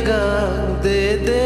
gigante de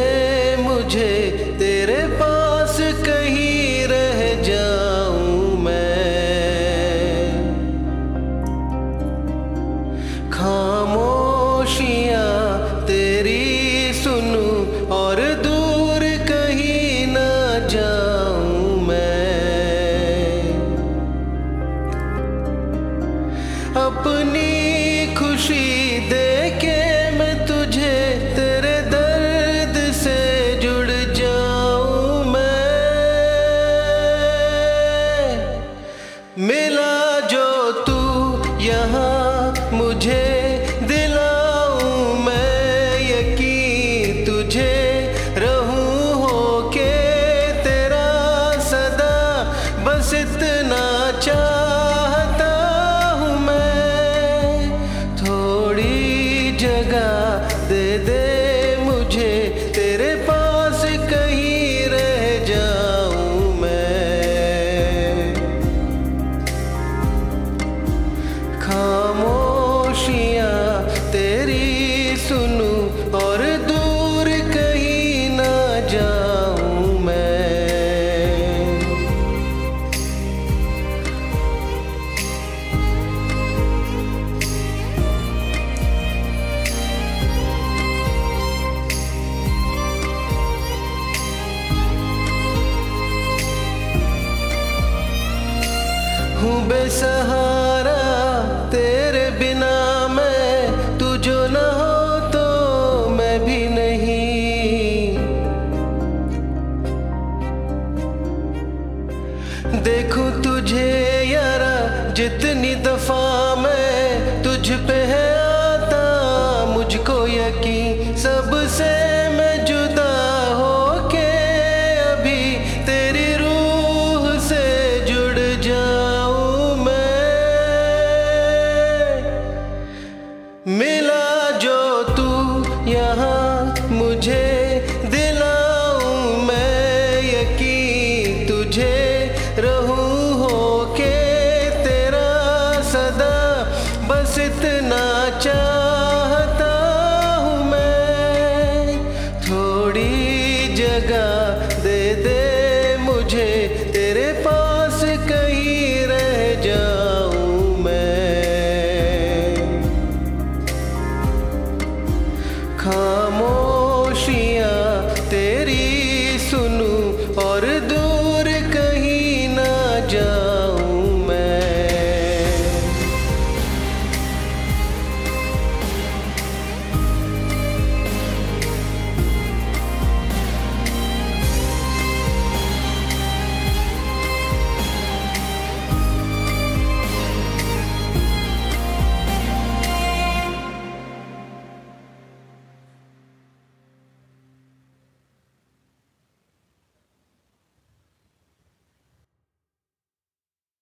हूँ बेसहारा, तेरे बिना मैं तू जो न हो तो मैं भी नहीं। देखू तुझे यारा, जितनी दफ़ा मैं तुझ पे